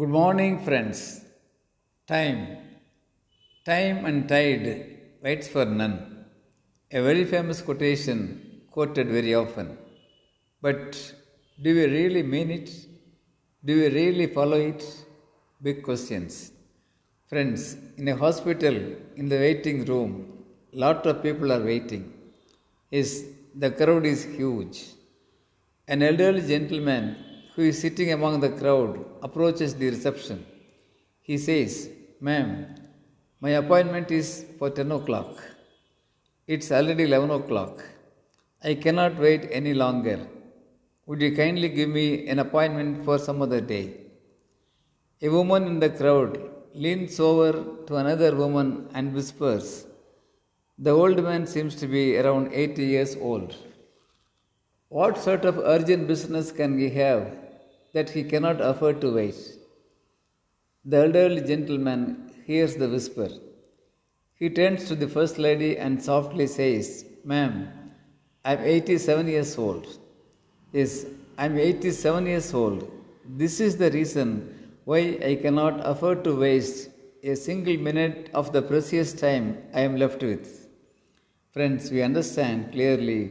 Good morning, friends. Time. Time and tide waits for none. A very famous quotation quoted very often. But do we really mean it? Do we really follow it? Big questions. Friends, in a hospital, in the waiting room, lot of people are waiting. Is the crowd is huge. An elderly gentleman who is sitting among the crowd approaches the reception. He says, Ma'am, my appointment is for 10 o'clock. It's already 11 o'clock. I cannot wait any longer. Would you kindly give me an appointment for some other day? A woman in the crowd leans over to another woman and whispers, The old man seems to be around 80 years old. What sort of urgent business can he have that he cannot afford to wait? The elderly gentleman hears the whisper. He turns to the first lady and softly says, Ma'am, I'm 87 years old. Yes, I'm 87 years old. This is the reason why I cannot afford to waste a single minute of the precious time I am left with. Friends, we understand clearly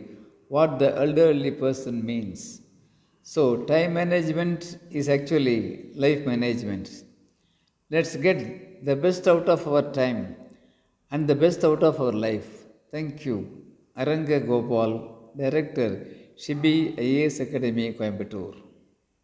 what the elderly person means. So, time management is actually life management. Let's get the best out of our time and the best out of our life. Thank you. Aranga Gopal, Director, Shibi IAS Academy, Coimbatore.